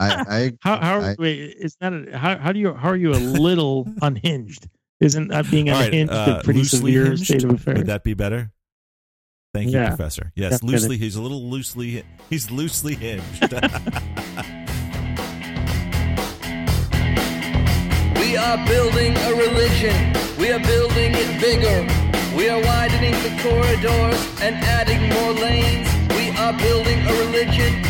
I, I how how I- wait, is that a, how how do you how are you a little unhinged? Isn't that being All right, unhinged uh, a pretty severe hinged? state of affairs? Would that be better? Thank you, Professor. Yes, Definitely. loosely. He's a little loosely. He's loosely hinged. We are building a religion. We are building it bigger. We are widening the corridors and adding more lanes. We are building a religion,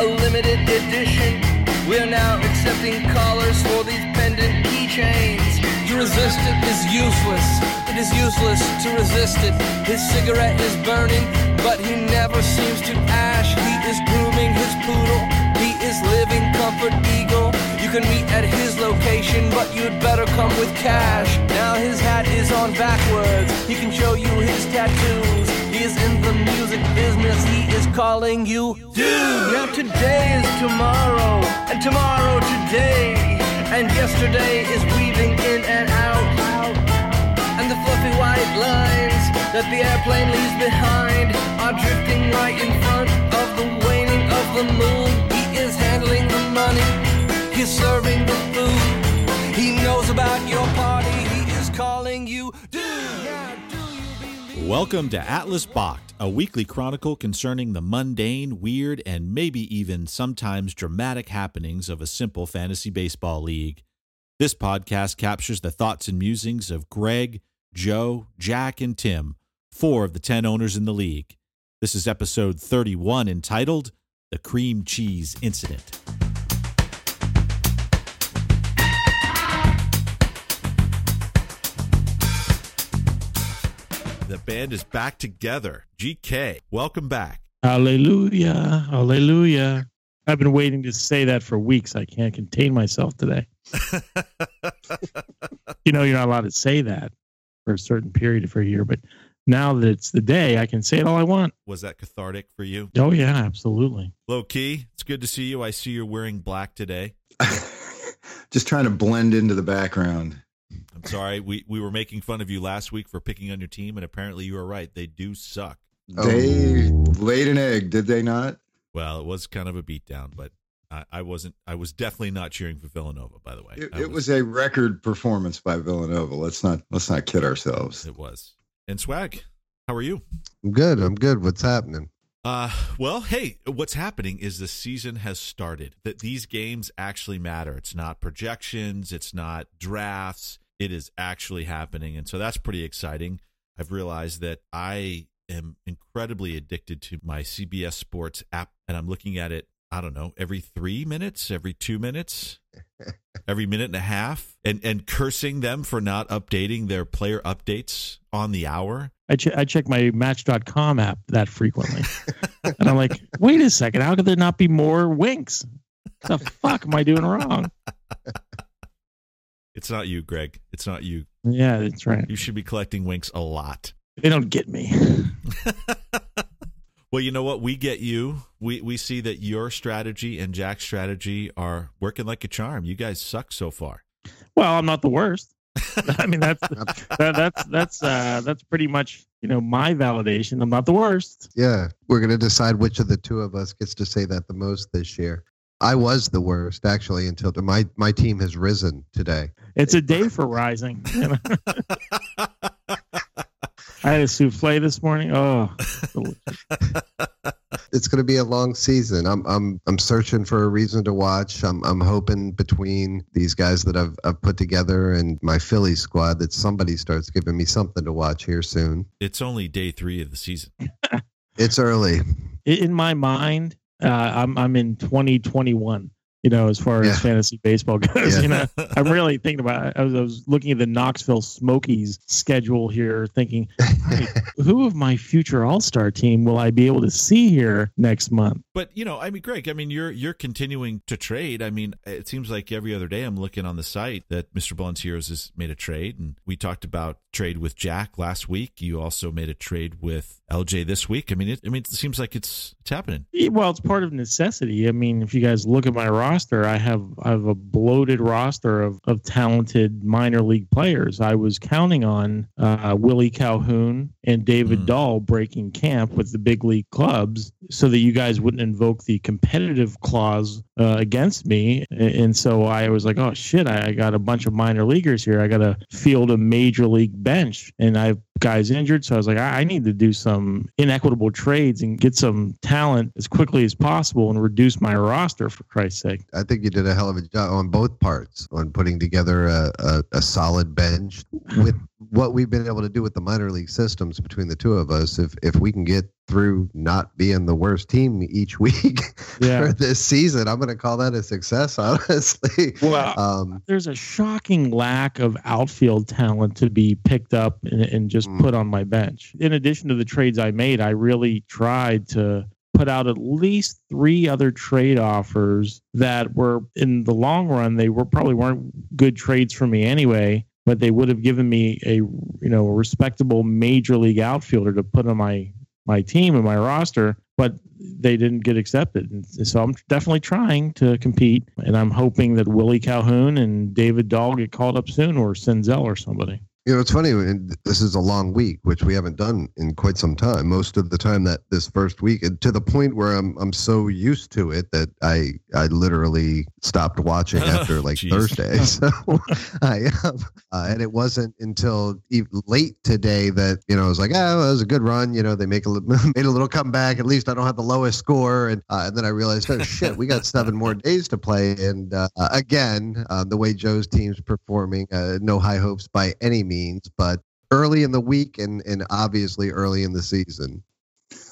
a limited edition. We are now accepting callers for these pendant keychains. To resist it is useless. It is useless to resist it. His cigarette is burning, but he never seems to ash. He is grooming his poodle. Is living comfort eagle. You can meet at his location, but you'd better come with cash. Now his hat is on backwards. He can show you his tattoos. He is in the music business. He is calling you dude. Now today is tomorrow, and tomorrow today, and yesterday is weaving in and out. And the fluffy white lines that the airplane leaves behind are drifting right in front of the waning of the moon. Is handling the money, he's serving the food. He knows about your party, he is calling you dude. Do you? Welcome to Atlas Bach, a weekly chronicle concerning the mundane, weird, and maybe even sometimes dramatic happenings of a simple fantasy baseball league. This podcast captures the thoughts and musings of Greg, Joe, Jack, and Tim, four of the 10 owners in the league. This is episode 31 entitled The Cream Cheese Incident. The band is back together. GK, welcome back. Hallelujah, hallelujah. I've been waiting to say that for weeks. I can't contain myself today. You know, you're not allowed to say that for a certain period for a year, but now that it's the day, I can say it all I want. Was that cathartic for you? Oh yeah, absolutely. Low key, it's good to see you. I see you're wearing black today. just trying to blend into the background. I'm sorry. We we were making fun of you last week for picking on your team, and apparently you were right. They do suck. They laid an egg, did they not? Well, it was kind of a beatdown, but I, I wasn't. I was definitely not cheering for Villanova. By the way, It, I it was a record performance by Villanova. Let's not let's not kid ourselves. It was. And swag, how are you? I'm good. I'm good. What's happening? Uh, well, hey, what's happening is the season has started. That these games actually matter. It's not projections. It's not drafts. It is actually happening, and so that's pretty exciting. I've realized that I am incredibly addicted to my CBS Sports app, and I'm looking at it. I don't know, every three minutes, every two minutes, every minute and a half, and and cursing them for not updating their player updates on the hour. I, che- I check my Match.com app that frequently, and I'm like, wait a second, how could there not be more winks? The fuck am I doing wrong? It's not you, Greg. It's not you. Yeah, that's right. You should be collecting winks a lot. They don't get me. well, you know what? We get you. We we see that your strategy and Jack's strategy are working like a charm. You guys suck so far. Well, I'm not the worst. I mean, that's that, that's that's uh, that's pretty much you know my validation. I'm not the worst. Yeah, we're gonna decide which of the two of us gets to say that the most this year. I was the worst actually until my my team has risen today. It's a day for rising. you know? I had a souffle this morning. Oh. It's gonna be a long season. I'm I'm I'm searching for a reason to watch. I'm I'm hoping between these guys that I've I've put together and my Philly squad that somebody starts giving me something to watch here soon. It's only day three of the season. It's early. in my mind, uh, I'm I'm in 2021. You know, as far Yeah. as fantasy baseball goes, Yeah. you know, I'm really thinking about. It. I was, I was looking at the Knoxville Smokies schedule here, thinking, "Hey, who of my future All Star team will I be able to see here next month? But you know, I mean, Greg, I mean, you're you're continuing to trade. I mean, it seems like every other day I'm looking on the site that Mr. Balenciagas has made a trade, and we talked about trade with Jack last week. You also made a trade with LJ this week. I mean, it, I mean, it seems like it's it's happening. Well, it's part of necessity. I mean, if you guys look at my roster, I have I have a bloated roster of, of talented minor league players. I was counting on uh, Willie Calhoun and David Mm. Dahl breaking camp with the big league clubs, so that you guys wouldn't invoke the competitive clause uh, against me. And so I was like, oh shit, I, I got a bunch of minor leaguers here. I got to field a major league bench, and I have guys injured. So I was like, I, I need to do some inequitable trades and get some talent as quickly as possible and reduce my roster for Christ's sake. I think you did a hell of a job on both parts on putting together a, a, a solid bench with what we've been able to do with the minor league systems between the two of us. If if we can get through not being the worst team each week Yeah. for this season, I'm going to call that a success. Honestly, Well, um, there's a shocking lack of outfield talent to be picked up and, and just Mm. put on my bench. In addition to the trades I made, I really tried to put out at least three other trade offers that were in the long run they were probably weren't good trades for me anyway but they would have given me a you know a respectable major league outfielder to put on my my team and my roster but they didn't get accepted. And so i'm definitely trying to compete and i'm hoping that willie calhoun and david dahl get called up soon or senzel or somebody You know, it's funny. and This is a long week, which we haven't done in quite some time. Most of the time that this first week, and to the point where I'm I'm so used to it that I I literally stopped watching after like Thursday. So I uh, and it wasn't until late today that you know I was like, oh, that was a good run. You know, they make a made a little comeback. At least I don't have the lowest score. And uh, and then I realized, oh shit, we got seven more days to play. And uh, uh, again, uh, the way Joe's team's performing, uh, no high hopes by any means, but early in the week and and obviously early in the season.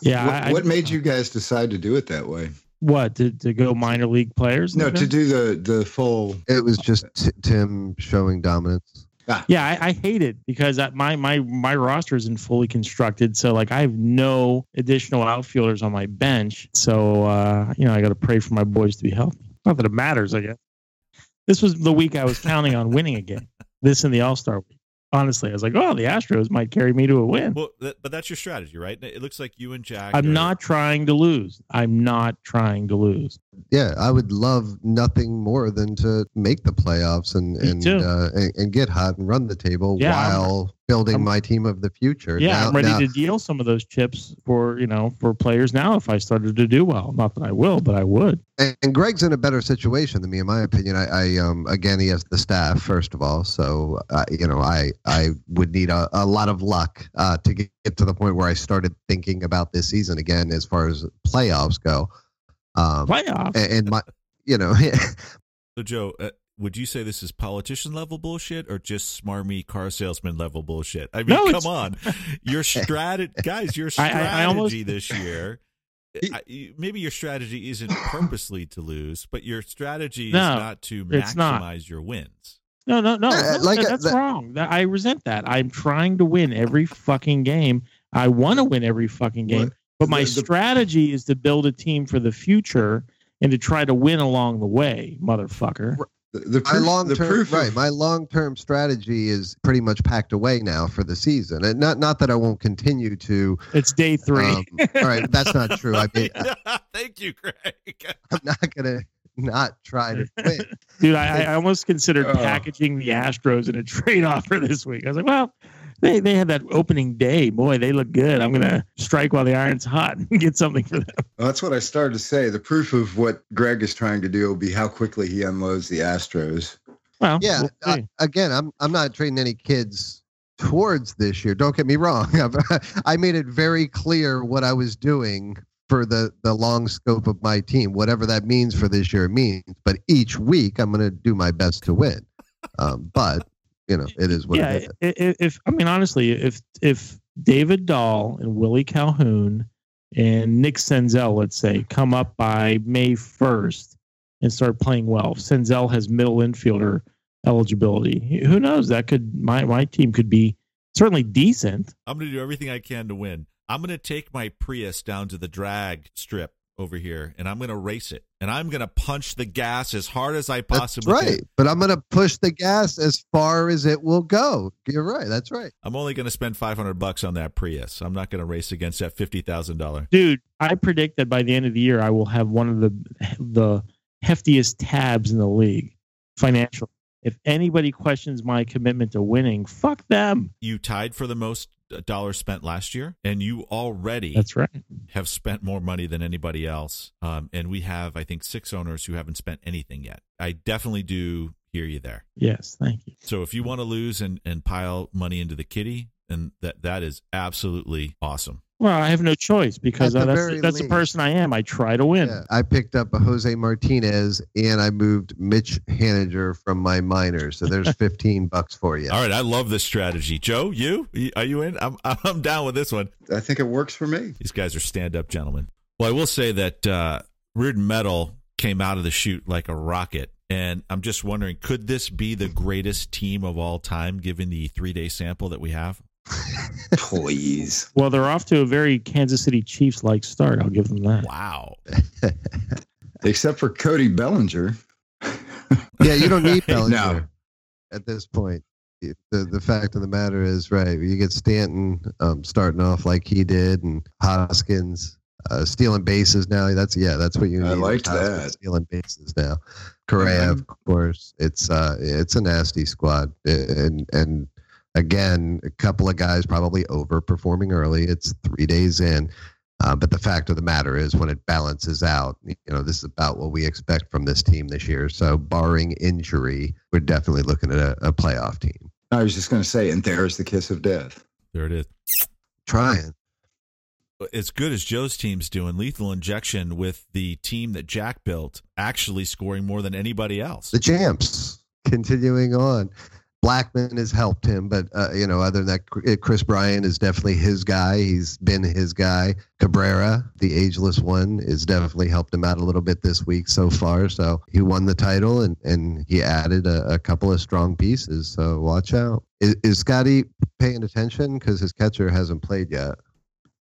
yeah what, I, what I, made you guys decide to do it that way? what to, to go minor league players No, to do the the full. It was just t- Tim showing dominance. Yeah, I, I hate it because my my my roster isn't fully constructed. So like I have no additional outfielders on my bench. So uh, you know I got to pray for my boys to be healthy. Not that it matters, I guess. This was the week I was counting on winning again. This and the All Star week. Honestly, I was like, oh, the Astros might carry me to a win. Well, that, but that's your strategy, right? It looks like you and Jack. I'm are- not trying to lose. I'm not trying to lose. Yeah, I would love nothing more than to make the playoffs and and, uh, and and get hot and run the table Yeah, I'm- while building I'm- my team of the future. Yeah, Now- I'm ready now- to deal some of those chips for you know for players now if I started to do well. Not that I will, but I would. and, and Greg's in a better situation than me, in my opinion. I, I um again, he has the staff first of all, so uh, you know, I I would need a, a lot of luck uh, to get, get to the point where I started thinking about this season again, as far as playoffs go. Um, Playoffs. and, and my, you know, So, Joe, uh, would you say this is politician level bullshit or just smarmy car salesman level bullshit? I mean, No, come it's- on, your strategy, guys, your I- strategy I- I almost- this year. I, maybe your strategy isn't purposely to lose, but your strategy is not to it's not. maximize your wins. No, no, no. Uh, like, that- uh, that's that- wrong. That, I resent that. I'm trying to win every fucking game. I want to win every fucking game. What? But my The- the- strategy is to build a team for the future and to try to win along the way, motherfucker. The, the my proof, long the term proof right of- my long term strategy is pretty much packed away now for the season and not not that i won't continue to It's day three. um, all right that's not true i mean Thank you, Greg. i'm not gonna not try to win Dude, I, I almost considered Oh. packaging the Astros in a trade offer this week. I was like, well, they, they had that opening day. Boy, they look good. I'm going to strike while the iron's hot and get something for them. Well, that's what I started to say. The proof of what Greg is trying to do will be how quickly he unloads the Astros. Well, yeah we'll uh, see. again i'm i'm not trading any kids towards this year don't get me wrong i made it very clear what i was doing for the the long scope of my team whatever that means for this year it means but each week i'm going to do my best to win um, but you know it is what yeah, it is i- i- if I mean honestly, if if David Dahl and Willie Calhoun and Nick Senzel, let's say, come up by May first and start playing well, if Senzel has middle infielder eligibility. Who knows? That could my my team could be certainly decent. I'm going to do everything I can to win. I'm going to take my Prius down to the drag strip over here, and I'm going to race it, and I'm going to punch the gas as hard as I That's possibly right. can. But I'm going to push the gas as far as it will go. You're right. That's right. I'm only going to spend 500 bucks on that Prius. I'm not going to race against that fifty thousand dollar. Dude, I predict that by the end of the year, I will have one of the the heftiest tabs in the league, financial. If anybody questions my commitment to winning, fuck them. You tied for the most dollars spent last year, and you already That's right. have spent more money than anybody else. Um, and we have, I think, six owners who haven't spent anything yet. I definitely do hear you there. Yes, thank you. So if you want to lose and, and pile money into the kitty, and that that is absolutely awesome. Well, I have no choice because At uh, the that's very that's the least. person I am. I try to win. Yeah, I picked up a Jose Martinez and I moved Mitch Haniger from my minors. So there's 15 bucks for you. All right, I love this strategy. Joe, you are you in? I'm I'm down with this one. I think it works for me. These guys are stand up gentlemen. Well, I will say that uh, Rearden Metal came out of the chute like a rocket. And I'm just wondering, could this be the greatest team of all time given the three day sample that we have? Please. Well, they're off to a very Kansas City Chiefs like start. I'll give them that. Wow. Except for Cody Bellinger. Yeah, you don't need Bellinger No. at this point. The the fact of the matter is, right? You get Stanton um, starting off like he did, and Hoskins uh, stealing bases now. That's yeah, that's what you need. I liked Hoskins that. stealing bases now. Correa, of course. It's uh, it's a nasty squad, and and again, a couple of guys probably overperforming early. It's three days in. Uh, but the fact of the matter is, when it balances out, you know, this is about what we expect from this team this year. So, barring injury, we're definitely looking at a, a playoff team. I was just going to say, and there's the kiss of death. There it is. Trying. As good as Joe's team's doing, lethal injection with the team that Jack built actually scoring more than anybody else. The champs continuing on. Blackmon has helped him, but uh, you know, other than that, Kris Bryant is definitely his guy. He's been his guy. Cabrera, the ageless one, is definitely helped him out a little bit this week so far. So he won the title, and and he added a, a couple of strong pieces. So watch out. Is, is Scotty paying attention because his catcher hasn't played yet?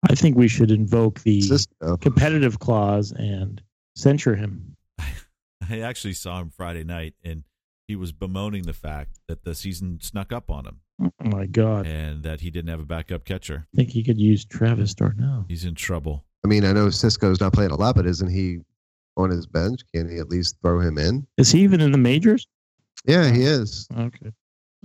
I think we should invoke the Cisco. competitive clause and censure him. I actually saw him Friday night, and he was bemoaning the fact that the season snuck up on him Oh my God. and that he didn't have a backup catcher. I think he could use Travis d'Arnaud. He's in trouble. I mean, I know Cisco's not playing a lot, but isn't he on his bench? Can he at least throw him in? Is he even in the majors? Yeah, he is. Okay.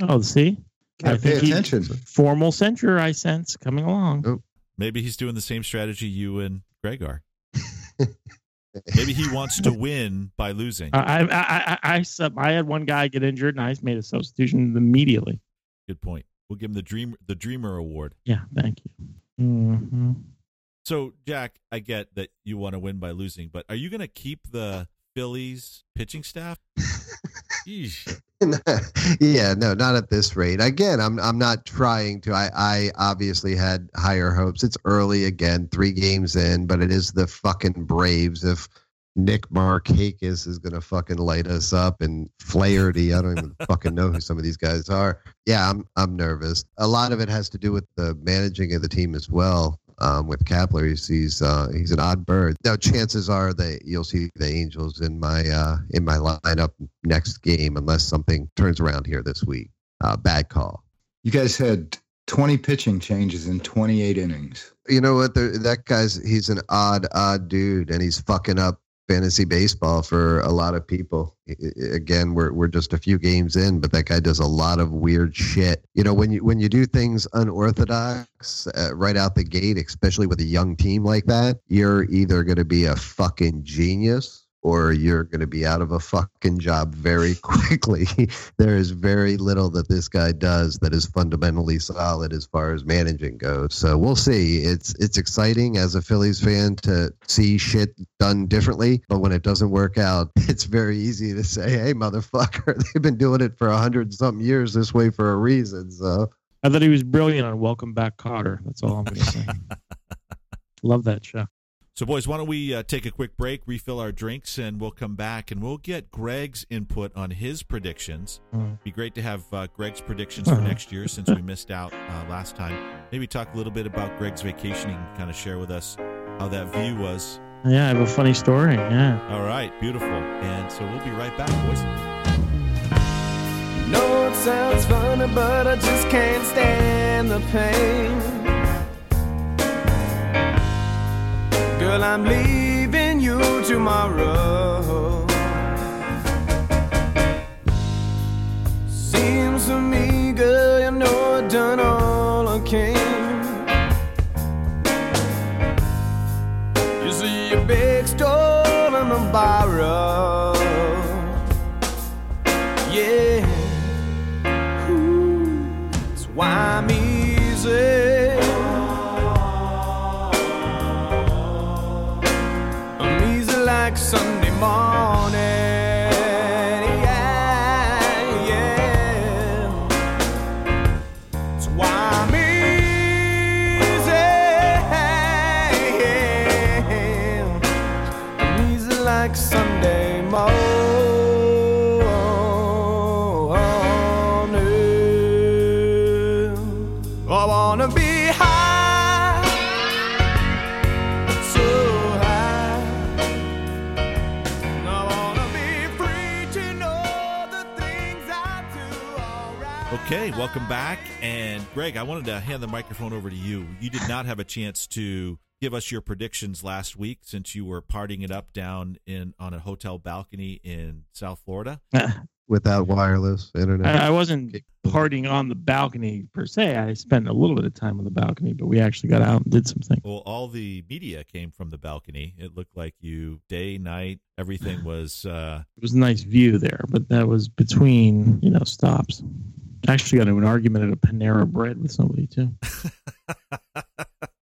Oh, see? Gotta pay he- attention. formal censure I sense coming along. Maybe he's doing the same strategy you and Greg are. Maybe he wants to win by losing. I, I, I, I, I, sub- I had one guy get injured and I made a substitution immediately. Good point. We'll give him the dream the Dreamer Award. Yeah, thank you. hmm So, Jack, I get that you want to win by losing, but are you going to keep the Phillies pitching staff? Yeah, no, not at this rate. Again, I'm I'm not trying to. I I obviously had higher hopes. It's early again, three games in, but it is the fucking Braves. If Nick Markakis is gonna fucking light us up and Flaherty, I don't even fucking know who some of these guys are. Yeah, I'm I'm nervous. A lot of it has to do with the managing of the team as well. Um, with Kapler, he's he's, uh, he's an odd bird. Now, chances are that you'll see the Angels in my uh, in my lineup next game, unless something turns around here this week. Uh, bad call. You guys had 20 pitching changes in 28 innings. You know what? That guy's he's an odd, odd dude, and he's fucking up fantasy baseball for a lot of people. Again, we're we're just a few games in, but that guy does a lot of weird shit. You know, when you when you do things unorthodox uh, right out the gate, especially with a young team like that, you're either going to be a fucking genius or you're going to be out of a fucking job very quickly. there is very little that this guy does that is fundamentally solid as far as managing goes. So we'll see. It's it's exciting as a Phillies fan to see shit done differently, but when it doesn't work out, it's very easy to say, "Hey, motherfucker, they've been doing it for a hundred something years this way for a reason." So I thought he was brilliant on Welcome Back Kotter. That's all I'm going to say. Love that show. So, boys, why don't we uh, take a quick break, refill our drinks, and we'll come back and we'll get Greg's input on his predictions. Mm. Be great to have uh, Greg's predictions for Uh-huh. next year since we missed out uh, last time. Maybe talk a little bit about Greg's vacation vacationing, kind of share with us how that view was Yeah, I have a funny story. Yeah. All right, beautiful. And so we'll be right back, boys. No, it sounds funny, but I just can't stand the pain. Girl, I'm leaving you tomorrow. Welcome back. And Greg, I wanted to hand the microphone over to you. You did not have a chance to give us your predictions last week since you were partying it up down in on a hotel balcony in South Florida. Without wireless internet. I, I wasn't partying on the balcony per se. I spent a little bit of time on the balcony, but we actually got out and did some things. Well, all the media came from the balcony. It looked like you day, night, everything was uh It was a nice view there, but that was between, you know, stops. I actually got into an argument at a Panera Bread with somebody too.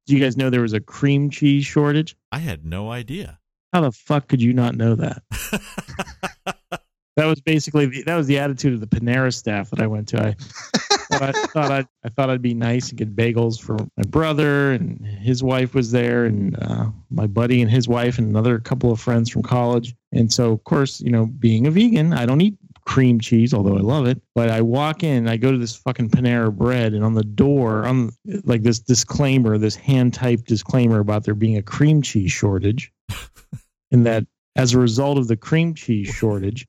Do you guys know there was a cream cheese shortage? I had no idea. How the fuck could you not know that? That was basically the, that was the attitude of the Panera staff that I went to. I thought I thought I'd, I thought I'd be nice and get bagels for my brother and his wife was there and uh, my buddy and his wife and another couple of friends from college. And so of course, you know, being a vegan, I don't eat cream cheese, although I love it. But I walk in, I go to this fucking Panera Bread, and on the door, on like this disclaimer, this hand typed disclaimer about there being a cream cheese shortage, and that as a result of the cream cheese shortage,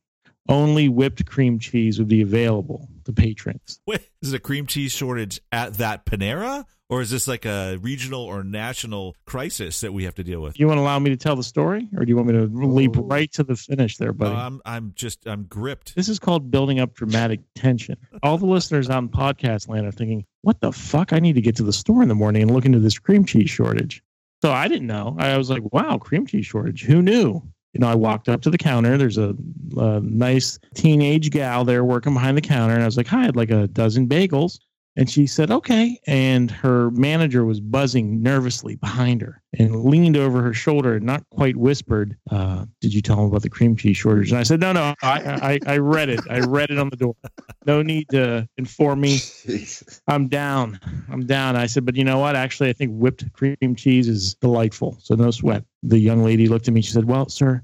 only whipped cream cheese would be available to patrons. Wait, is a cream cheese shortage at that Panera? Or is this like a regional or national crisis that we have to deal with? You want to allow me to tell the story, or do you want me to leap Oh. right to the finish there, buddy? No, I'm I'm just I'm gripped. This is called building up dramatic tension. All the listeners on podcast land are thinking, what the fuck? I need to get to the store in the morning and look into this cream cheese shortage. So I didn't know. I was like, wow, cream cheese shortage. Who knew? You know, I walked up to the counter. There's a, a nice teenage gal there working behind the counter. And I was like, hi, I'd like a dozen bagels. And she said, okay. And her manager was buzzing nervously behind her and leaned over her shoulder and not quite whispered, uh, Did you tell him about the cream cheese shortage? And I said, No, no, I, I, I read it. I read it on the door. No need to inform me. Jesus. I'm down. I'm down. I said, But you know what? Actually, I think whipped cream cheese is delightful. So no sweat. The young lady looked at me. She said, Well, sir,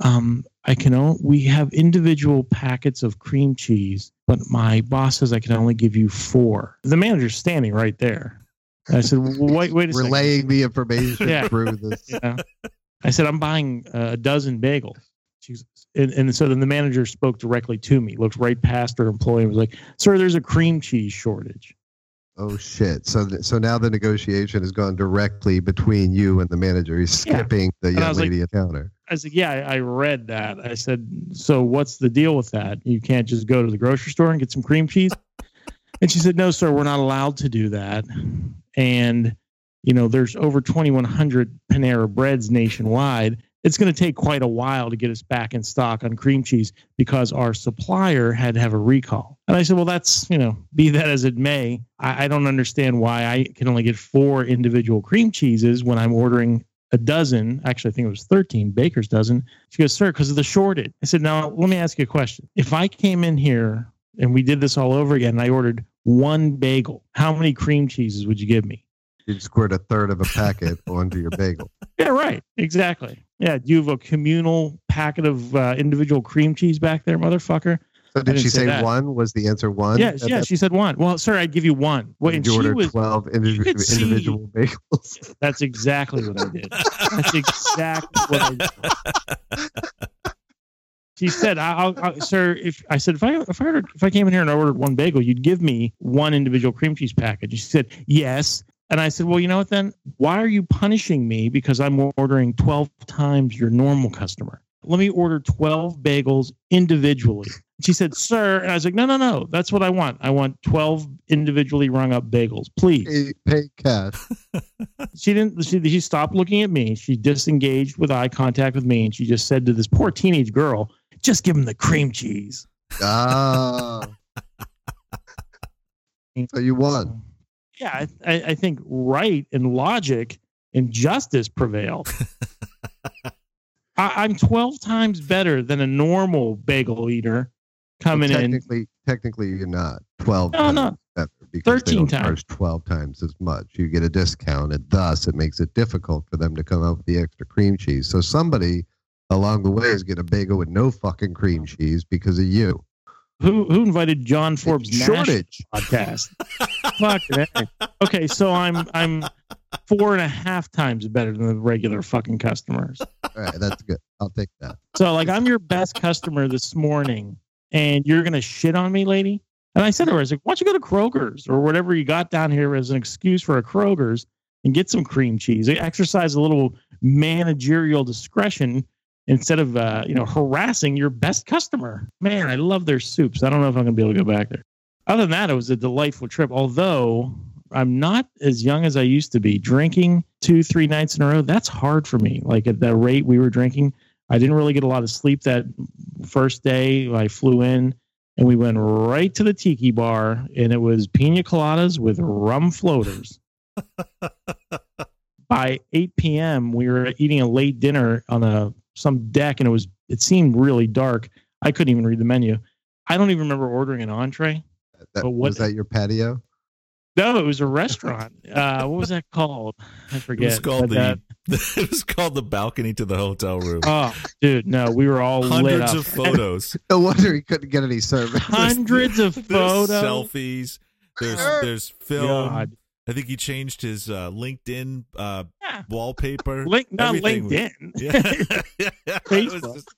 um, I can only, we have individual packets of cream cheese, but my boss says I can only give you four. The manager's standing right there. I said, well, wait, wait a second. Relaying the information Yeah. through this. Know? I said, I'm buying a dozen bagels. She's, and, and so then the manager spoke directly to me, looked right past her employee and was like, Sir, there's a cream cheese shortage. Oh shit! So th- so now the negotiation has gone directly between you and the manager. He's Yeah. skipping the young was like- lady at counter. I said, Yeah, I, I read that. I said, So what's the deal with that? You can't just go to the grocery store and get some cream cheese? and she said, No, sir, we're not allowed to do that. And, you know, there's over 2,100 Panera Breads nationwide. It's going to take quite a while to get us back in stock on cream cheese because our supplier had to have a recall. And I said, Well, that's, you know, be that as it may, I, I don't understand why I can only get four individual cream cheeses when I'm ordering a dozen. Actually, I think it was 13 baker's dozen. She goes, Sir, because of the shortage. I said, Now, let me ask you a question. If I came in here and we did this all over again and I ordered one bagel, how many cream cheeses would you give me? You'd squirt a third of a packet onto your bagel. Yeah, right. Exactly. Yeah. Do you have a communal packet of uh, individual cream cheese back there, motherfucker? So did she say that. one? Was the answer one? Yeah, At yeah. She said one. Well, sir, I'd give you one. Well, and you she order was. 12 indiv- could see- individual bagels? That's exactly what I did. That's exactly what I did. She said, I'll, I'll, "Sir, if I said if I if I ordered, if I came in here and I ordered one bagel, you'd give me one individual cream cheese package." She said, "Yes." And I said, "Well, you know what? Then why are you punishing me because I'm ordering twelve times your normal customer? Let me order twelve bagels individually." She said, "Sir," and I was like, "No, no, no. That's what I want. I want twelve individually rung up bagels, please." Pay, pay cash. she didn't she, she stopped looking at me she disengaged with eye contact with me and she just said to this poor teenage girl just give him the cream cheese Ah. so you won. Yeah I, I, I think right and logic and justice prevail. I, i'm 12 times better than a normal bagel eater coming in technically, technically, you're not 12 No, times no. better because 13 they don't times. charge 12 times as much. You get a discount, and thus it makes it difficult for them to come out with the extra cream cheese. So somebody along the way is getting a bagel with no fucking cream cheese because of you. Who who invited john forbes Shortage. podcast Fucking A. okay so i'm i'm four and a half times better than the regular fucking customers All right, that's good. I'll take that. So like I'm your best customer this morning and you're gonna shit on me, lady. And I said to her, I was like, why don't you go to Kroger's or whatever you got down here as an excuse for a Kroger's and get some cream cheese. Exercise a little managerial discretion instead of uh, you know harassing your best customer. Man, I love their soups. I don't know if I'm gonna be able to go back there. Other than that, it was a delightful trip. Although I'm not as young as I used to be. Drinking two, three nights in a row, that's hard for me. Like at the rate we were drinking, I didn't really get a lot of sleep that first day. I flew in and we went right to the tiki bar, and it was pina coladas with rum floaters. By 8 p.m., we were eating a late dinner on a some deck, and it was it seemed really dark. I couldn't even read the menu. I don't even remember ordering an entree. That, But what- was that your patio? No, it was a restaurant. Uh, what was that called? I forget. It was called But that- the it was called the balcony to the hotel room. oh, dude, no, we were all lit Hundreds up. of photos. No wonder he couldn't get any service. Hundreds of There's photos. selfies. There's there's film. God. I think he changed his uh, LinkedIn uh, Yeah. wallpaper. Link, not was- LinkedIn. Yeah, Facebook. just-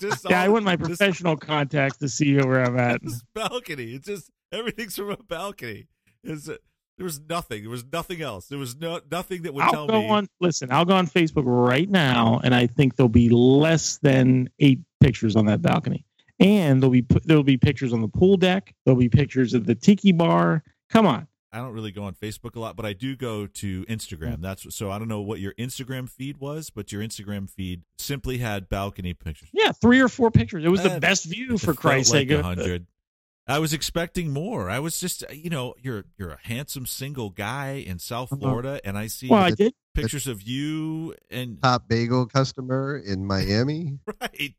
just yeah, I want my professional contacts to see where I'm at. this balcony. It's just everything's from a balcony. Is there was nothing. There was nothing else. There was no nothing that would I'll tell go me. on. Listen, I'll go on Facebook right now, and I think there'll be less than eight pictures on that balcony. And there'll be there'll be pictures on the pool deck. There'll be pictures of the tiki bar. Come on. I don't really go on Facebook a lot, but I do go to Instagram. That's so I don't know what your Instagram feed was, but your Instagram feed simply had balcony pictures. Yeah, three or four pictures. It was Uh, the best view for felt Christ's like sake. a hundred. I was expecting more. I was just, you know, you're you're a handsome single guy in South Uh-huh. Florida, and I see Well, I did. pictures of you and Top bagel customer in Miami. right.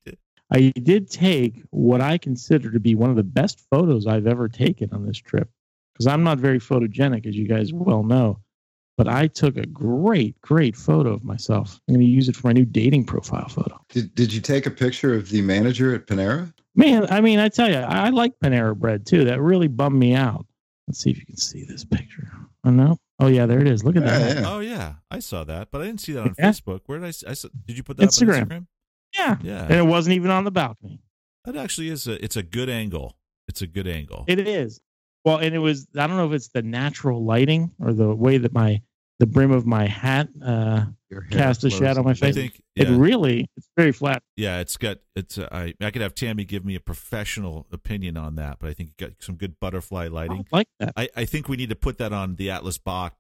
I did take what I consider to be one of the best photos I've ever taken on this trip because I'm not very photogenic, as you guys well know. But I took a great, great photo of myself. I'm going to use it for my new dating profile photo. Did, did you take a picture of the manager at Panera? Man, I mean, I tell you, I, I like Panera bread too. That really bummed me out. Let's see if you can see this picture. Oh no! Oh yeah, there it is. Look at Yeah, that. yeah. Oh yeah, I saw that, but I didn't see that on Yeah. Facebook. Where did I, saw, did you put that Instagram. up on Instagram? Yeah. Yeah, and it wasn't even on the balcony. that actually is a. It's a good angle. It's a good angle. It is. Well, and it was. I don't know if it's the natural lighting or the way that my the brim of my hat uh, cast a flows shadow on my in I face. think. It really, it's very flat. yeah. It's got. It's. Uh, I. I could have Tammy give me a professional opinion on that, but I think you got some good butterfly I lighting. like that. I, I think we need to put that on the Atlas Bach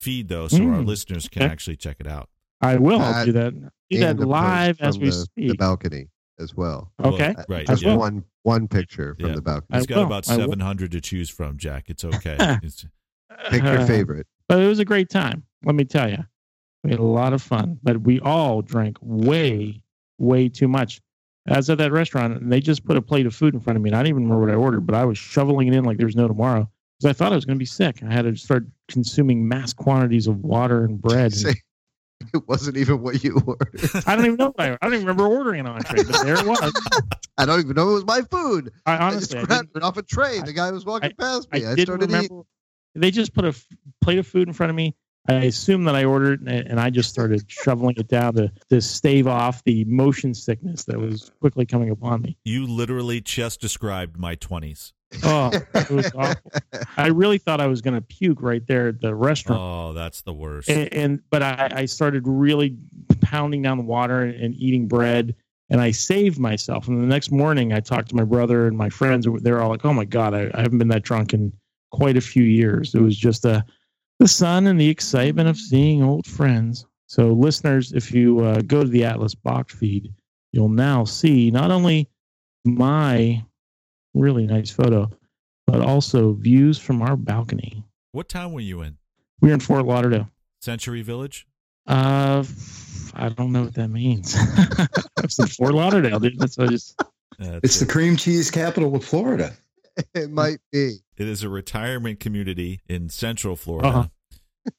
feed though, so our Mm, listeners can okay. actually check it out. I will. I'll do that. Do that and the live as we the, speak. The balcony as well. Okay. Well, right. Just I will. one one picture from Yeah. the balcony. I He's got about seven hundred to choose from, Jack. It's okay. It's, Pick your favorite. But it was a great time. Let me tell you, we had a lot of fun. But we all drank way, way too much. I was at that restaurant and they just put a plate of food in front of me. And I didn't even remember what I ordered, but I was shoveling it in like there was no tomorrow because I thought I was going to be sick. I had to start consuming mass quantities of water and bread. Say, It wasn't even what you ordered. I don't even know. I, I don't even remember ordering an entree, but there it was. I don't even know it was my food. I I honestly, just grabbed didn't- it off a tray. The guy was walking past me. I, didn't started remember. eating. They just put a f- plate of food in front of me. I assumed that I ordered, and and I just started shoveling it down to to stave off the motion sickness that was quickly coming upon me. You literally just described my 20s. Oh, it was awful. I really thought I was going to puke right there at the restaurant. Oh, that's the worst. and, and but I, I started really pounding down the water and eating bread and i saved myself and the next morning i talked to my brother and my friends they're all like oh my god I, I haven't been that drunk in quite a few years it was just uh, the sun and the excitement of seeing old friends so listeners if you uh, go to the atlas box feed you'll now see not only my really nice photo but also views from our balcony What town were you in? we're in fort lauderdale Century Village? uh, I don't know what that means. it's in Fort Lauderdale, dude. That's what I just. That's It's the cream cheese capital of Florida. It might be. It is a retirement community in Central Florida Uh-huh.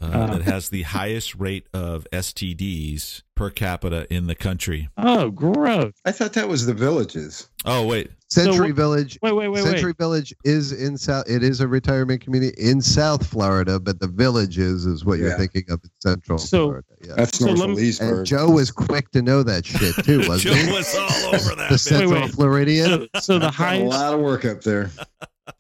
Uh, Uh. that has the highest rate of STDs per capita in the country. Oh, gross! I thought that was the villages. Oh, wait. Century what- Village. Wait, wait, wait, Century wait. Village is in South. It is a retirement community in South Florida, but the villages is what you're thinking of in Central So- Florida. Yeah. That's So north let me- Leesburg. And Joe was quick to know that shit too, wasn't he? Joe was all over that. The bitch. Central wait. Floridian. So, so the Done a lot of work up there.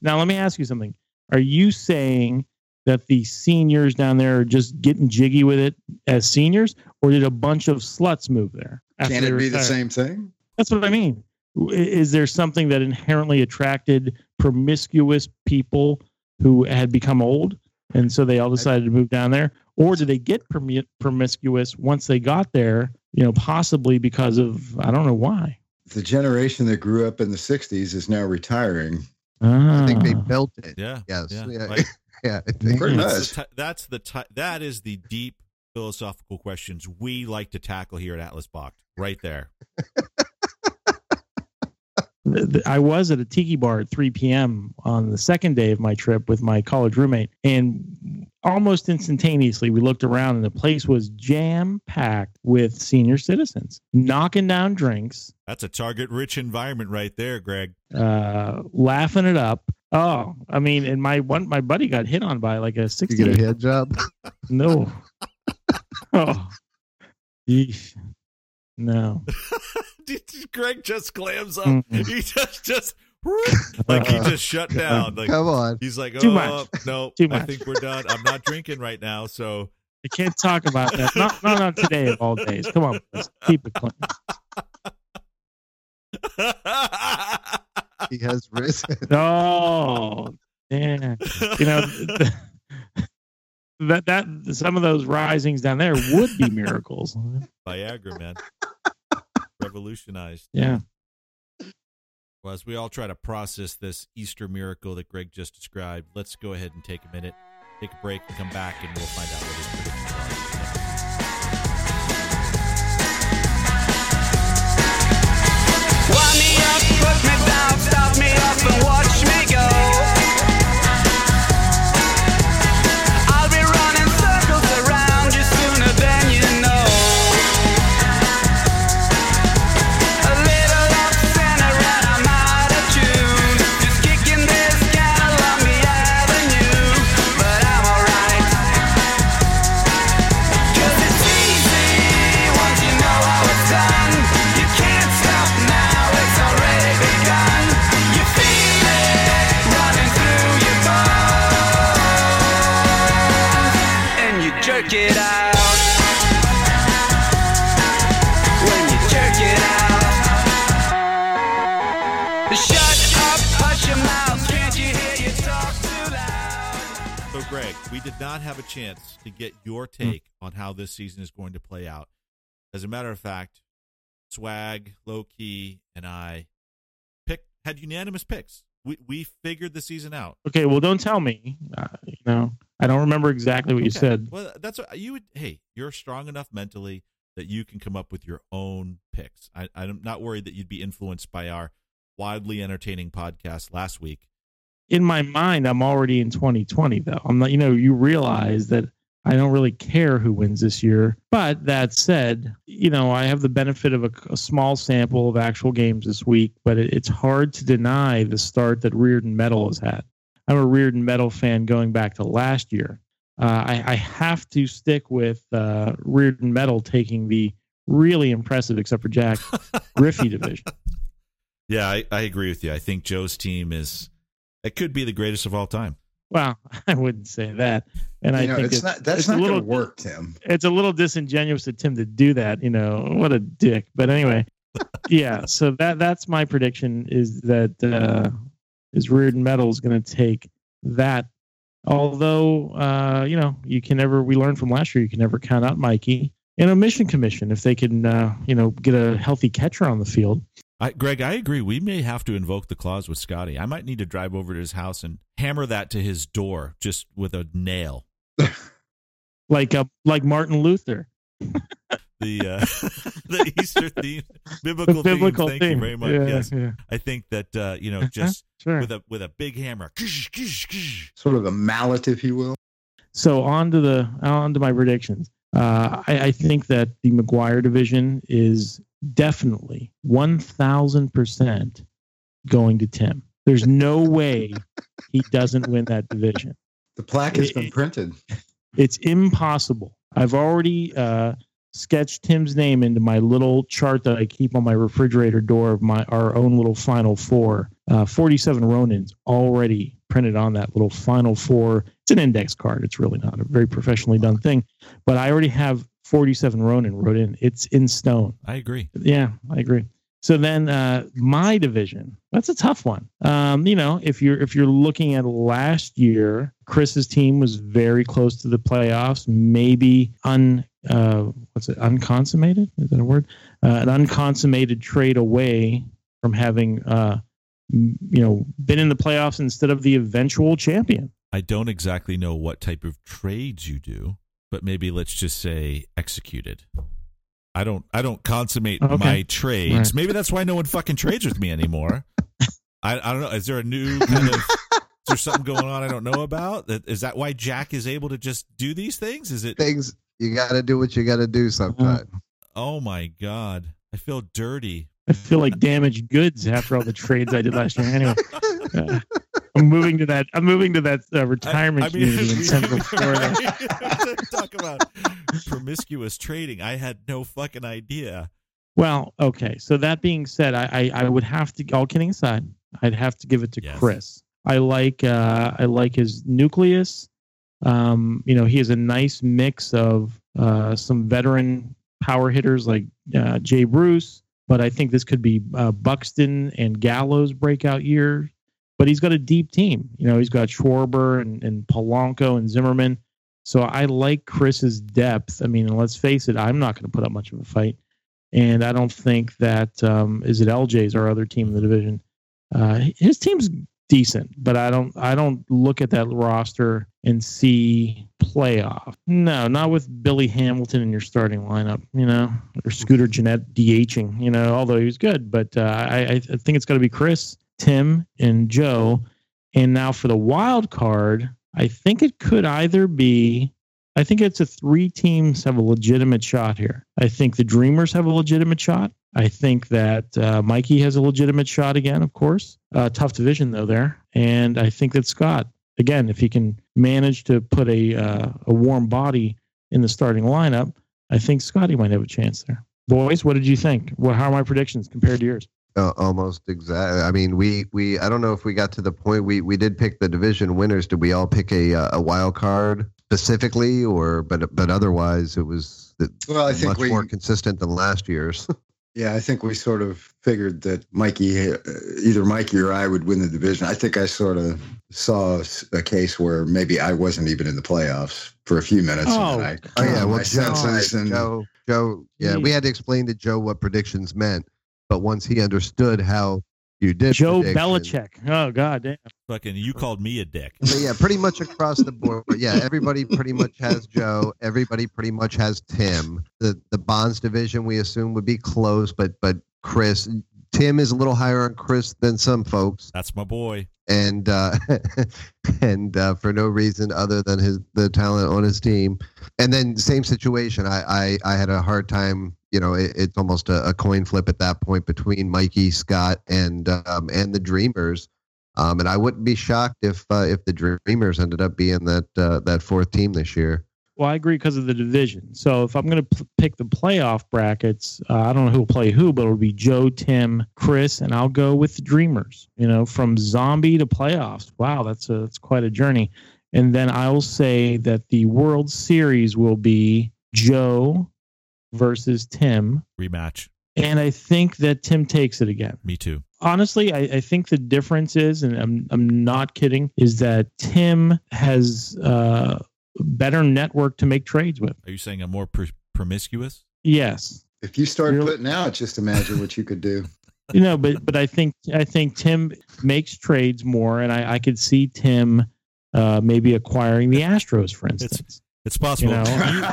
Now, let me ask you something. Are you saying that the seniors down there are just getting jiggy with it as seniors, or did a bunch of sluts move there? Can it be the same thing? That's what I mean. Is there something that inherently attracted promiscuous people who had become old, and so they all decided to move down there, or did they get promi- promiscuous once they got there? You know, possibly because of I don't know why. The generation that grew up in the 60s is now retiring. I think they Ah. built it. Yeah. Yes. Yeah. Yeah. Like, Yeah. I Pretty much. that's the, ti- that's the ti- that is the deep philosophical questions we like to tackle here at Atlas Bach. Right there. Th- th- I was at a tiki bar at 3 p.m. on the second day of my trip with my college roommate, and almost instantaneously we looked around and the place was jam packed with senior citizens knocking down drinks, That's a target rich environment right there, Greg. uh, laughing it up. Oh, I mean, and my one my buddy got hit on by like a You get a head job. No. oh. Yeesh. No. Greg just clams up. Mm-mm. He just just like he uh, just shut down. Like Come on. he's like, Too oh much. no, Too I much. think we're done. I'm not drinking right now, so I can't talk about that. Not not on today of all days. Come on, let's keep it clean. He has risen. Oh, yeah. You know, that that some of those risings down there would be miracles. Viagra, man, revolutionized. Yeah. Well, as we all try to process this Easter miracle that Greg just described, let's go ahead and take a minute, take a break, and come back, and we'll find out what his predictions are. Me up, put me down, stop me up and watch me go. Not have a chance to get your take on how this season is going to play out. As a matter of fact, Swag, Low Key, and I picked had unanimous picks. We we figured the season out. Okay. Well, don't tell me. Uh, you know, I don't remember exactly what you said. Well, that's what you would. Hey, you're strong enough mentally that you can come up with your own picks. I, I'm not worried that you'd be influenced by our wildly entertaining podcast last week. In my mind, I'm already in 2020, though. I'm not. You know, you realize that I don't really care who wins this year. But that said, you know, I have the benefit of a, a small sample of actual games this week, but it, it's hard to deny the start that Rearden Metal has had. I'm a Rearden Metal fan going back to last year. Uh, I, I have to stick with uh, Rearden Metal taking the really impressive, except for Jack, Griffey division. Yeah, I, I agree with you. I think Joe's team is it could be the greatest of all time. Well, I wouldn't say that, and I know, think it's it's, not that's it's a not little going to work, Tim. it's a little disingenuous of Tim to do that. You know, what a dick. But anyway, yeah. So that that's my prediction is that uh, is Rearden Metal is going to take that. Although uh, you know you can never we learned from last year you can never count out Mikey and a mission commission if they can uh, you know get a healthy catcher on the field. I, Greg, I agree. We may have to invoke the clause with Scotty. I might need to drive over to his house and hammer that to his door just with a nail. Like uh, like Martin Luther. The uh, the Easter theme, biblical, The biblical theme. Thank theme. you very much. Yeah, yes, yeah. I think that uh, you know Uh-huh. just Sure. with a with a big hammer. Sort of a mallet, if you will. So on to the on to my predictions. Uh, I, I think that the McGwire division is definitely one thousand percent going to Tim. There's no way he doesn't win that division. The plaque has It- been printed. It's impossible. I've already uh, sketched Tim's name into my little chart that I keep on my refrigerator door of my our own little Final Four. Uh, Forty-seven Ronins already printed on that little Final Four. It's an index card. It's really not a very professionally done thing, but I already have forty-seven Ronin wrote in. It's in stone. I agree. Yeah, I agree. So then, uh, my division. That's a tough one. Um, you know, if you're if you're looking at last year, Chris's team was very close to the playoffs. Maybe un uh, what's it unconsummated? Is that a word? Uh, an unconsummated trade away from having uh, you know been in the playoffs instead of the eventual champion. I don't exactly know what type of trades you do, but maybe let's just say executed. I don't I don't consummate Okay. my trades. Right. Maybe that's why no one fucking trades with me anymore. I, I don't know. Is there a new kind of is there something going on I don't know about? That is that why Jack is able to just do these things? Is it Things you got to do what you got to do uh-huh. sometimes. oh my god. I feel dirty. I feel like damaged goods after all the trades I did last year. Anyway, uh, I'm moving to that. I'm moving to that uh, retirement community in Central Florida. Talk about promiscuous trading. I had no fucking idea. Well, okay. So that being said, I, I I would have to. All kidding aside, I'd have to give it to Yes. Chris. I like uh, I like his nucleus. Um, you know, he has a nice mix of uh, some veteran power hitters like uh, Jay Bruce, but I think this could be uh, Buxton and Gallo's breakout year. But he's got a deep team. You know, he's got Schwarber and, and Polanco and Zimmerman. So I like Chris's depth. I mean, let's face it, I'm not going to put up much of a fight. And I don't think that um, is it LJ's our other team in the division. Uh, his team's decent, but I don't I don't look at that roster and see playoff. No, not with Billy Hamilton in your starting lineup, you know, or Scooter Gennett DHing, you know, although he was good. But uh, I, I think it's going to be Chris, Tim, and Joe. And now for the wild card, I think it could either be I think it's a three teams have a legitimate shot here. I think the Dreamers have a legitimate shot. I think that uh, Mikey has a legitimate shot again, of course. Uh, tough division though there, and I think that Scott again, if he can manage to put a uh, a warm body in the starting lineup, I think Scotty might have a chance there. Boys, what did you think? What how are my predictions compared to yours? Uh, almost exactly. I mean, we we I don't know if we got to the point we we did pick the division winners. Did we all pick a uh, a wild card specifically, or but but otherwise it was the, Well, I think much we more consistent than last year's. Yeah, I think we sort of figured that Mikey, uh, either Mikey or I would win the division. I think I sort of saw a case where maybe I wasn't even in the playoffs for a few minutes. Oh, and I, Oh yeah, my well, Joe, senses and Joe, Joe, yeah, we had to explain to Joe what predictions meant, but once he understood how you did, Joe predictions- Belichick. Oh God damn. Fucking you called me a dick. But yeah, pretty much across the board. Yeah, everybody pretty much has Joe. Everybody pretty much has Tim. The the Bonds division we assume would be close, but but Chris, Tim is a little higher on Chris than some folks, That's my boy. and uh, and uh, for no reason other than his the talent on his team. And then same situation. I I, I had a hard time. You know, it, it's almost a, a coin flip at that point between Mikey Scott and um, and the Dreamers. Um, and I wouldn't be shocked if uh, if the Dreamers ended up being that uh, that fourth team this year. Well, I agree because of the division. So if I'm going to p- pick the playoff brackets, uh, I don't know who will play who, but it'll be Joe, Tim, Chris, and I'll go with the Dreamers. You know, from zombie to playoffs. Wow, that's a that's quite a journey. And then I'll say that the World Series will be Joe versus Tim, Rematch. and I think that Tim takes it again Me too. honestly, I, I think the difference is, and I'm I'm not kidding, is that Tim has uh, better network to make trades with. Are you saying I'm more pr- promiscuous? Yes, If you start Really? putting out, just imagine what you could do. you know, but but I think I think Tim makes trades more, and I, I could see Tim uh, maybe acquiring the Astros, for instance. It's possible. You know? You-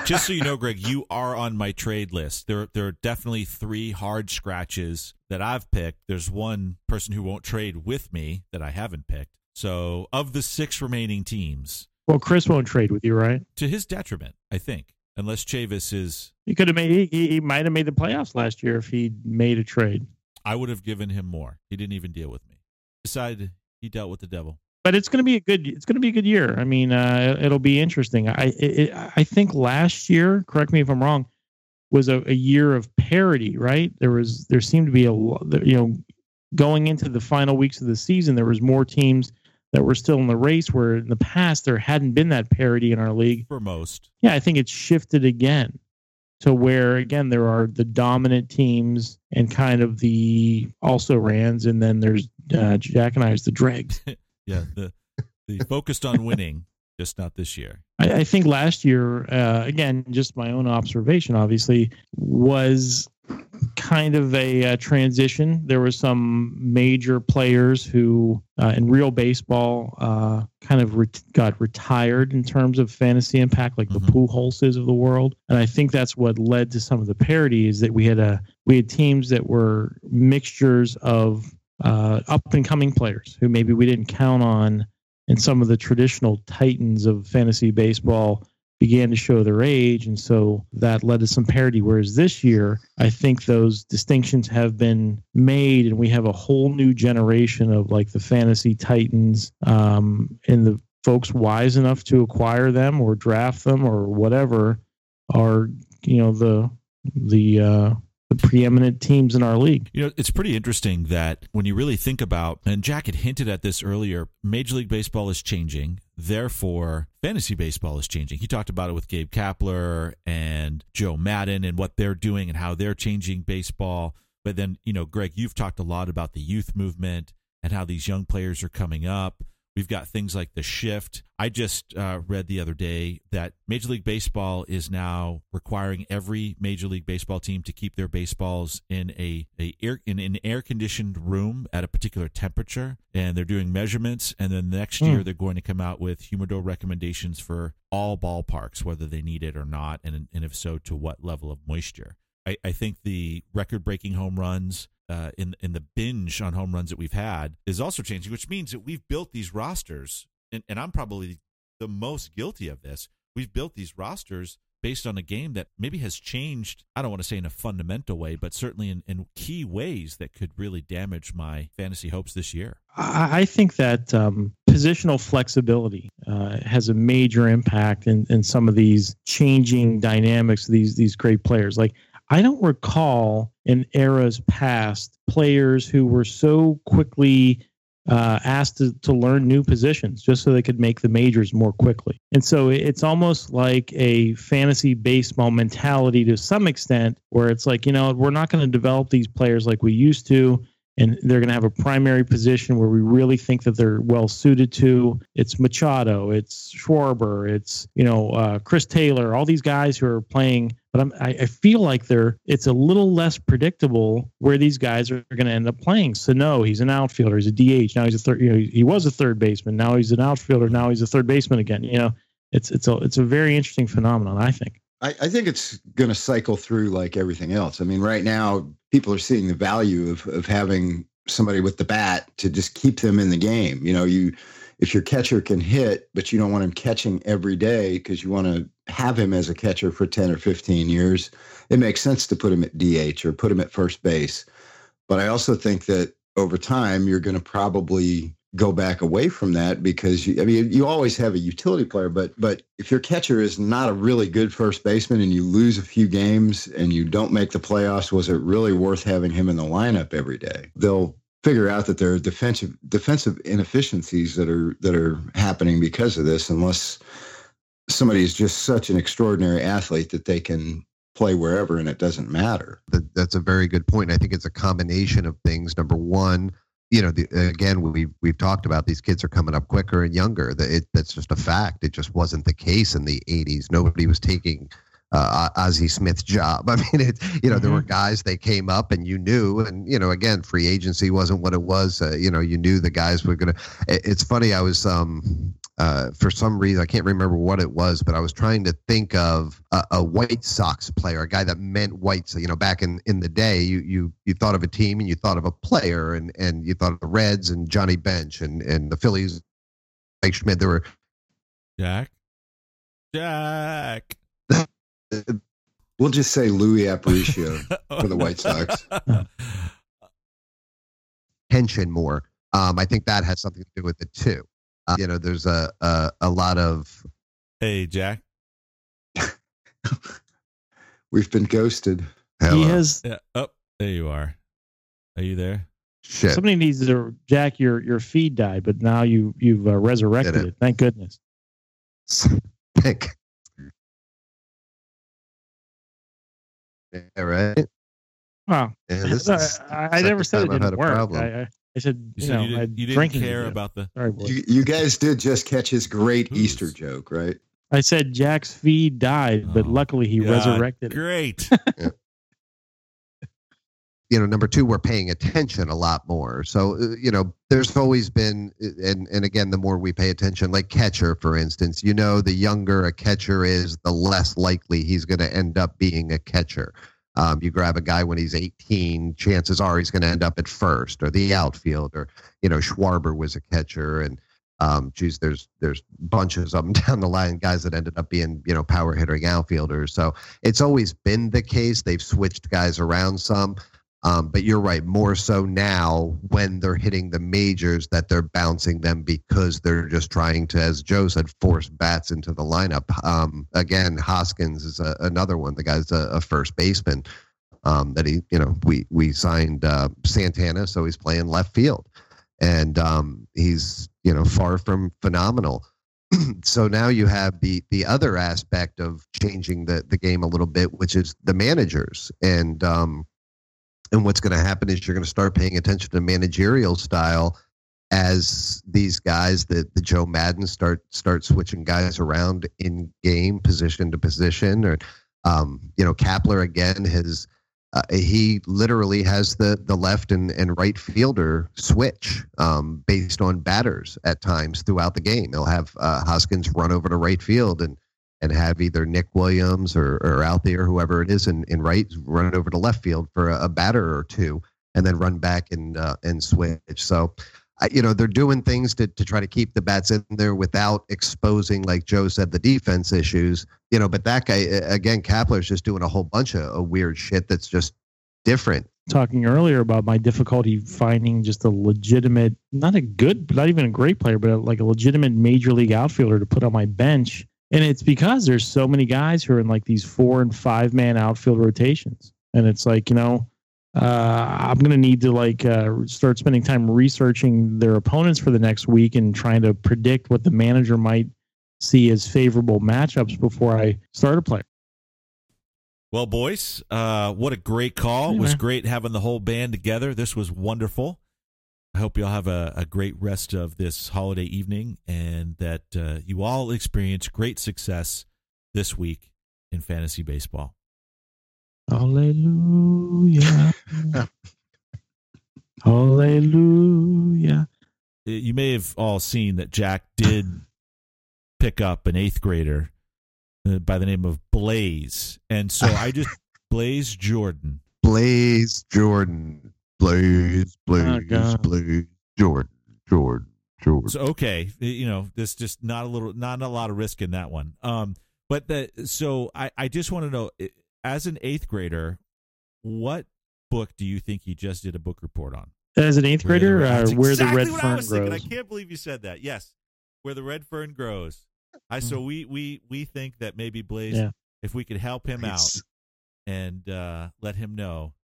just so you know, Greg, you are on my trade list. There, there are definitely three hard scratches that I've picked. There's one person who won't trade with me that I haven't picked. So, of the six remaining teams, Well, Chris won't trade with you, right? to his detriment, I think, unless Chavis is, He could have made he, he might have made the playoffs last year if he made a trade. I would have given him more. He didn't even deal with me. Decided he dealt with the devil. but it's going to be a good it's going to be a good year. I mean, uh, it'll be interesting. I it, I think last year, correct me if I'm wrong, was a, a year of parity, right? There was there seemed to be a you know going into the final weeks of the season, there was more teams that we're still in the race where in the past there hadn't been that parity in our league. For most, Yeah, I think it's shifted again to where again there are the dominant teams and kind of the also rans, and then there's uh, Jack and I as the dregs. yeah, the the focused on winning, just not this year. I, I think last year, uh, again, just my own observation, obviously, was kind of a uh, transition. There were some major players who, uh, in real baseball, uh, kind of ret- got retired in terms of fantasy impact, like the Mhm. Pujols of the world. And I think that's what led to some of the parity. Is that we had a we had teams that were mixtures of uh, up and coming players who maybe we didn't count on and some of the traditional titans of fantasy baseball began to show their age and so that led to some parity. Whereas this year i think those distinctions have been made and we have a whole new generation of like the fantasy titans um, and the folks wise enough to acquire them or draft them or whatever are you know the the uh the preeminent teams in our league You know, it's pretty interesting that when you really think about, and Jack had hinted at this earlier, Major League Baseball is changing. Therefore, fantasy baseball is changing. He talked about it with Gabe Kapler and Joe Maddon and what they're doing and how they're changing baseball. But then, you know, Greg, you've talked a lot about the youth movement and how these young players are coming up. We've got things like the shift. I just uh, read the other day that Major League Baseball is now requiring every Major League Baseball team to keep their baseballs in a, a air in an air conditioned room at a particular temperature, and they're doing measurements. And then next year Hmm. they're going to come out with humidor recommendations for all ballparks, whether they need it or not, and and if so, to what level of moisture. I, I think the record breaking home runs uh, in in the binge on home runs that we've had is also changing, which means that we've built these rosters, and, and I'm probably the most guilty of this. We've built these rosters based on a game that maybe has changed. I don't want to say in a fundamental way, but certainly in, in key ways that could really damage my fantasy hopes this year. I think that um, positional flexibility uh, has a major impact in, in some of these changing dynamics of these these great players. Like I don't recall in eras past players who were so quickly uh, asked to, to learn new positions just so they could make the majors more quickly. And so it's almost like a fantasy baseball mentality to some extent, where it's like, you know, we're not going to develop these players like we used to and they're going to have a primary position where we really think that they're well suited to. It's Machado, it's Schwarber, it's you know uh, Chris Taylor, all these guys who are playing. But I'm, I, I feel like they're it's a little less predictable where these guys are going to end up playing. So no, he's an outfielder, he's a DH. Now he's a third. You know, he was a third baseman. Now he's an outfielder. Now he's a third baseman again. You know, it's it's a it's a very interesting phenomenon. I think. I, I think it's going to cycle through like everything else. I mean, right now, people are seeing the value of of having somebody with the bat to just keep them in the game. You know, you if your catcher can hit, but you don't want him catching every day because you want to have him as a catcher for 10 or 15 years, it makes sense to put him at DH or put him at first base. But I also think that over time, you're going to probably go back away from that because you, I mean you always have a utility player, but but if your catcher is not a really good first baseman and you lose a few games and you don't make the playoffs, was it really worth having him in the lineup every day? They'll figure out that there are defensive defensive inefficiencies that are that are happening because of this, unless somebody is just such an extraordinary athlete that they can play wherever and it doesn't matter. That, that's a very good point. I think it's a combination of things. Number one, you know, the, again, we've we've talked about these kids are coming up quicker and younger. That it, that's just a fact. It just wasn't the case in the '80s. Nobody was taking uh, Ozzie Smith's job. I mean, it, you know, mm-hmm. there were guys they came up and you knew, and you know, again, free agency wasn't what it was. Uh, you know, you knew the guys were gonna. It, it's funny. I was um uh, for some reason, I can't remember what it was, but I was trying to think of a, a, White Sox player, a guy that meant whites. You know, back in, in the day, you you you thought of a team and you thought of a player, and and you thought of the Reds and Johnny Bench and and the Phillies, Mike Schmidt. There were Jack, Jack. We'll just say Louis Aparicio for the White Sox. Tension more. Um, I think that has something to do with it too. Uh, you know, there's a, a a lot of. Hey, Jack. We've been ghosted. Hello. He has. Yeah. Oh, there you are. Are you there? Shit. Somebody needs to Jack. Your your feed died, but now you you've uh, resurrected it. it. Thank goodness. Thank. Yeah, right. Wow. Yeah, this is I, I never said it didn't work. I, I, I said, you, you know, you, did, you didn't care about the. Sorry, you, you, guys did just catch his great Oops. Easter joke, right? I said Jack's feed died, but oh, luckily he resurrected. Great. you know, number two, we're paying attention a lot more. So, uh, you know, there's always been, and and again, the more we pay attention, like catcher, for instance, you know, the younger a catcher is, the less likely he's going to end up being a catcher. Um, you grab a guy when he's 18, chances are he's going to end up at first or the outfield. Or you know, Schwarber was a catcher, and um, geez, there's there's bunches of them down the line, guys that ended up being you know power hitting outfielders. So it's always been the case. They've switched guys around some. Um, but you're right, more so now when they're hitting the majors that they're bouncing them because they're just trying to, as Joe said, force bats into the lineup. Um, again, Hoskins is a, another one. The guy's a, a first baseman um, that he, you know, we we signed uh, Santana, so he's playing left field, and um, he's you know far from phenomenal. so now you have the the other aspect of changing the the game a little bit, which is the managers and um, and what's going to happen is you're going to start paying attention to managerial style as these guys that the Joe Maddon start start switching guys around in game position to position or um, you know Kapler again has uh, he literally has the the left and, and right fielder switch um, based on batters at times throughout the game. He'll have uh, Hoskins run over to right field and and have either Nick Williams or, or out there, whoever it is, in, in right, run over to left field for a, a batter or two, and then run back and uh, and switch. So, I, you know, they're doing things to, to try to keep the bats in there without exposing, like Joe said, the defense issues. You know, but that guy again, Kapler's just doing a whole bunch of, of weird shit that's just different. Talking earlier about my difficulty finding just a legitimate, not a good, not even a great player, but a, like a legitimate major league outfielder to put on my bench and it's because there's so many guys who are in like these four and five man outfield rotations. And it's like, you know, uh, I'm going to need to like uh, start spending time researching their opponents for the next week and trying to predict what the manager might see as favorable matchups before I start a player. Well, boys, uh, what a great call. it was great having the whole band together. This was wonderful. I hope you all have a, a great rest of this holiday evening and that uh, you all experience great success this week in fantasy baseball. Hallelujah. Hallelujah. You may have all seen that Jack did pick up an eighth grader uh, by the name of Blaze, and so I just Blaze Jordan. Blaze Jordan. Blaze, Blaze, God. Blaze Jordan, Jordan, Jordan. So okay, you know, there's just not a little, not a lot of risk in that one. Um, but the so I I just want to know, as an eighth grader, what book do you think he just did a book report on? As an eighth Where grader, Red- uh, That's where the red what I fern thinking. grows. I can't believe you said that. Yes, where the red fern grows. I Mm. so we we we think that maybe Blaze, Yeah. if we could help him out and uh, let him know.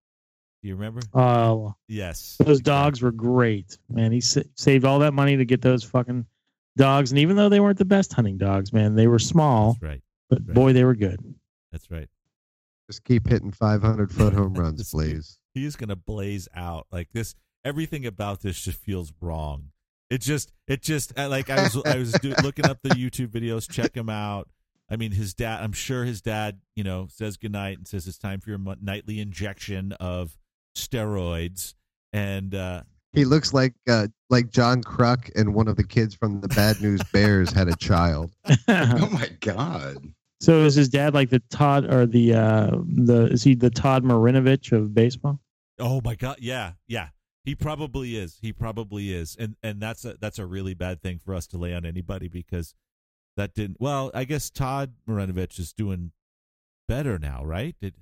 Do you remember? Oh, Yes, those dogs were great, man. He sa- saved all that money to get those fucking dogs, and even though they weren't the best hunting dogs, man, they were small, That's right. but right. boy, they were good. That's right. Just keep hitting 500 foot home runs, This please. he's gonna blaze out like this everything about this just feels wrong it just it just uh, like i was i was do, looking up the youtube videos check him out i mean his dad i'm sure his dad you know says goodnight and says it's time for your nightly injection of steroids and uh He looks like uh, like John Kruk and one of the kids from the Bad News Bears had a child. Oh my god. so is his dad like the Todd or the uh the is he the Todd Marinovich of baseball? oh my god yeah yeah he probably is he probably is and and that's a that's a really bad thing for us to lay on anybody because that didn't well i guess todd marinovich is doing better now right did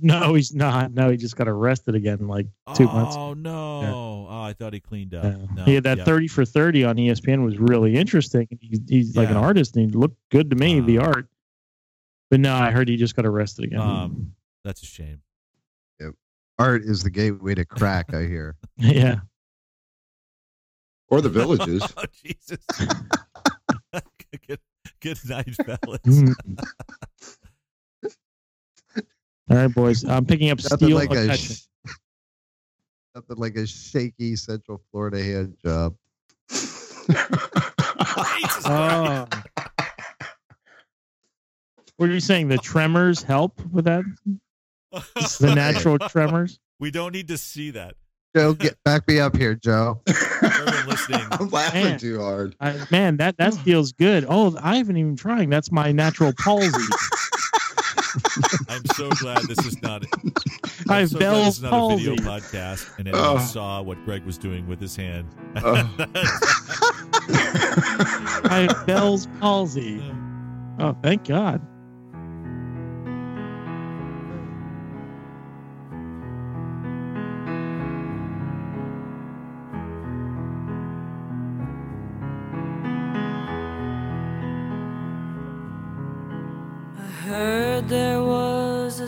No, he's not. No, he just got arrested again like two oh, months. Oh no. Yeah. Oh, I thought he cleaned up. Yeah. No, he had that yeah. 30 for 30 on ESPN was really interesting. He's, he's like an artist and he looked good to me, the art. But no, I heard he just got arrested again. Um, That's a shame. Art is the gateway to crack, I hear. yeah. Or the villages. Oh, Jesus. good, good night, fellas. All right, boys. I'm picking up Nothing steel. like a attention. sh- nothing like a shaky Central Florida hand job. Oh. What are you saying? The tremors help with that? Christ. The natural tremors? we don't need to see that. Joe, get back me up here, Joe. everyone listening. I'm laughing Man. too hard. I, man, that, that feels good. Oh, I haven't even tried. That's my natural palsy. I'm so glad this is not. I I'm so glad this is not a video podcast, and everyone Oh. saw what Greg was doing with his hand. Oh. I have Bell's palsy. Oh, thank God.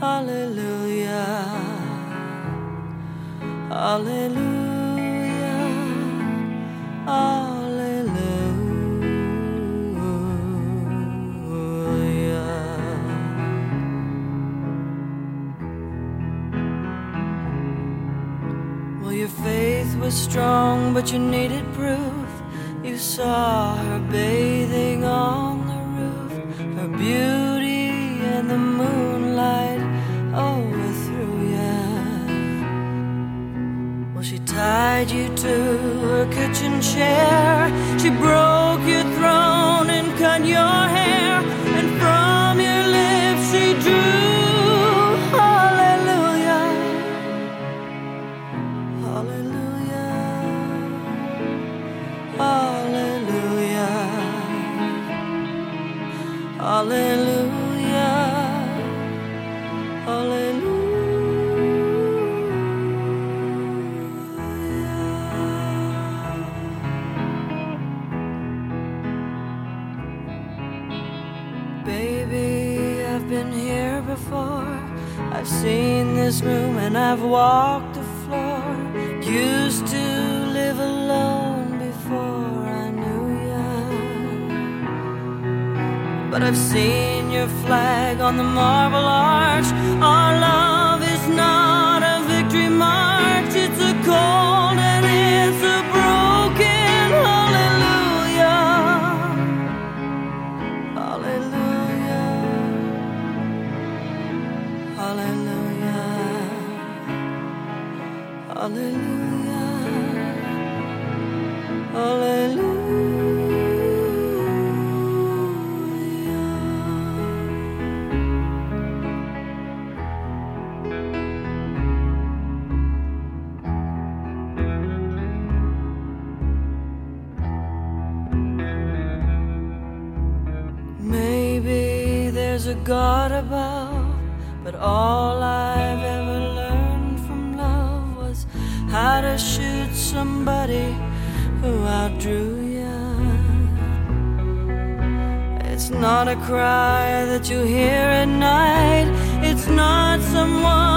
Hallelujah. Hallelujah. Hallelujah. Well, your faith was strong, but you needed proof. You saw her bathing on the roof, her beauty and the moonlight tied you to her kitchen chair. She broke your before. I've seen this room and I've walked the floor. Used to live alone before I knew ya. but I've seen your flag on the marble arch. Our love is not all not a cry that you hear at night, it's not someone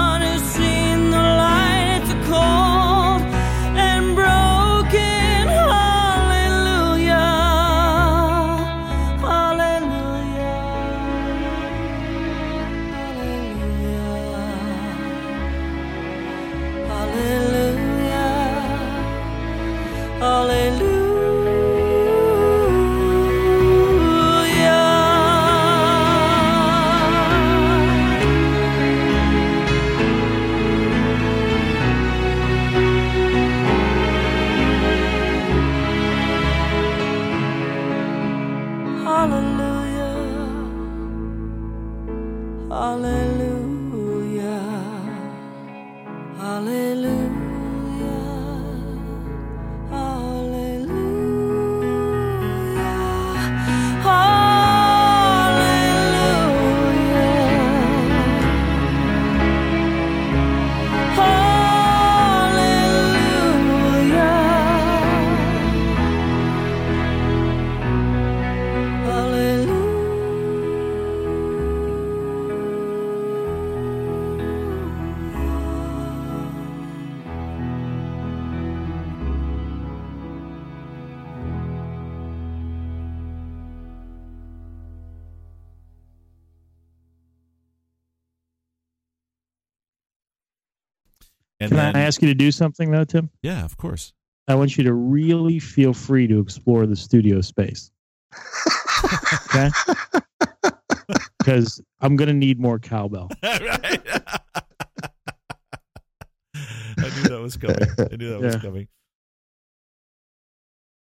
ask you to do something though, Tim? yeah, of course. I want you to really feel free to explore the studio space. Okay? Because I'm going to need more cowbell. right? I knew that was coming. I knew that was coming.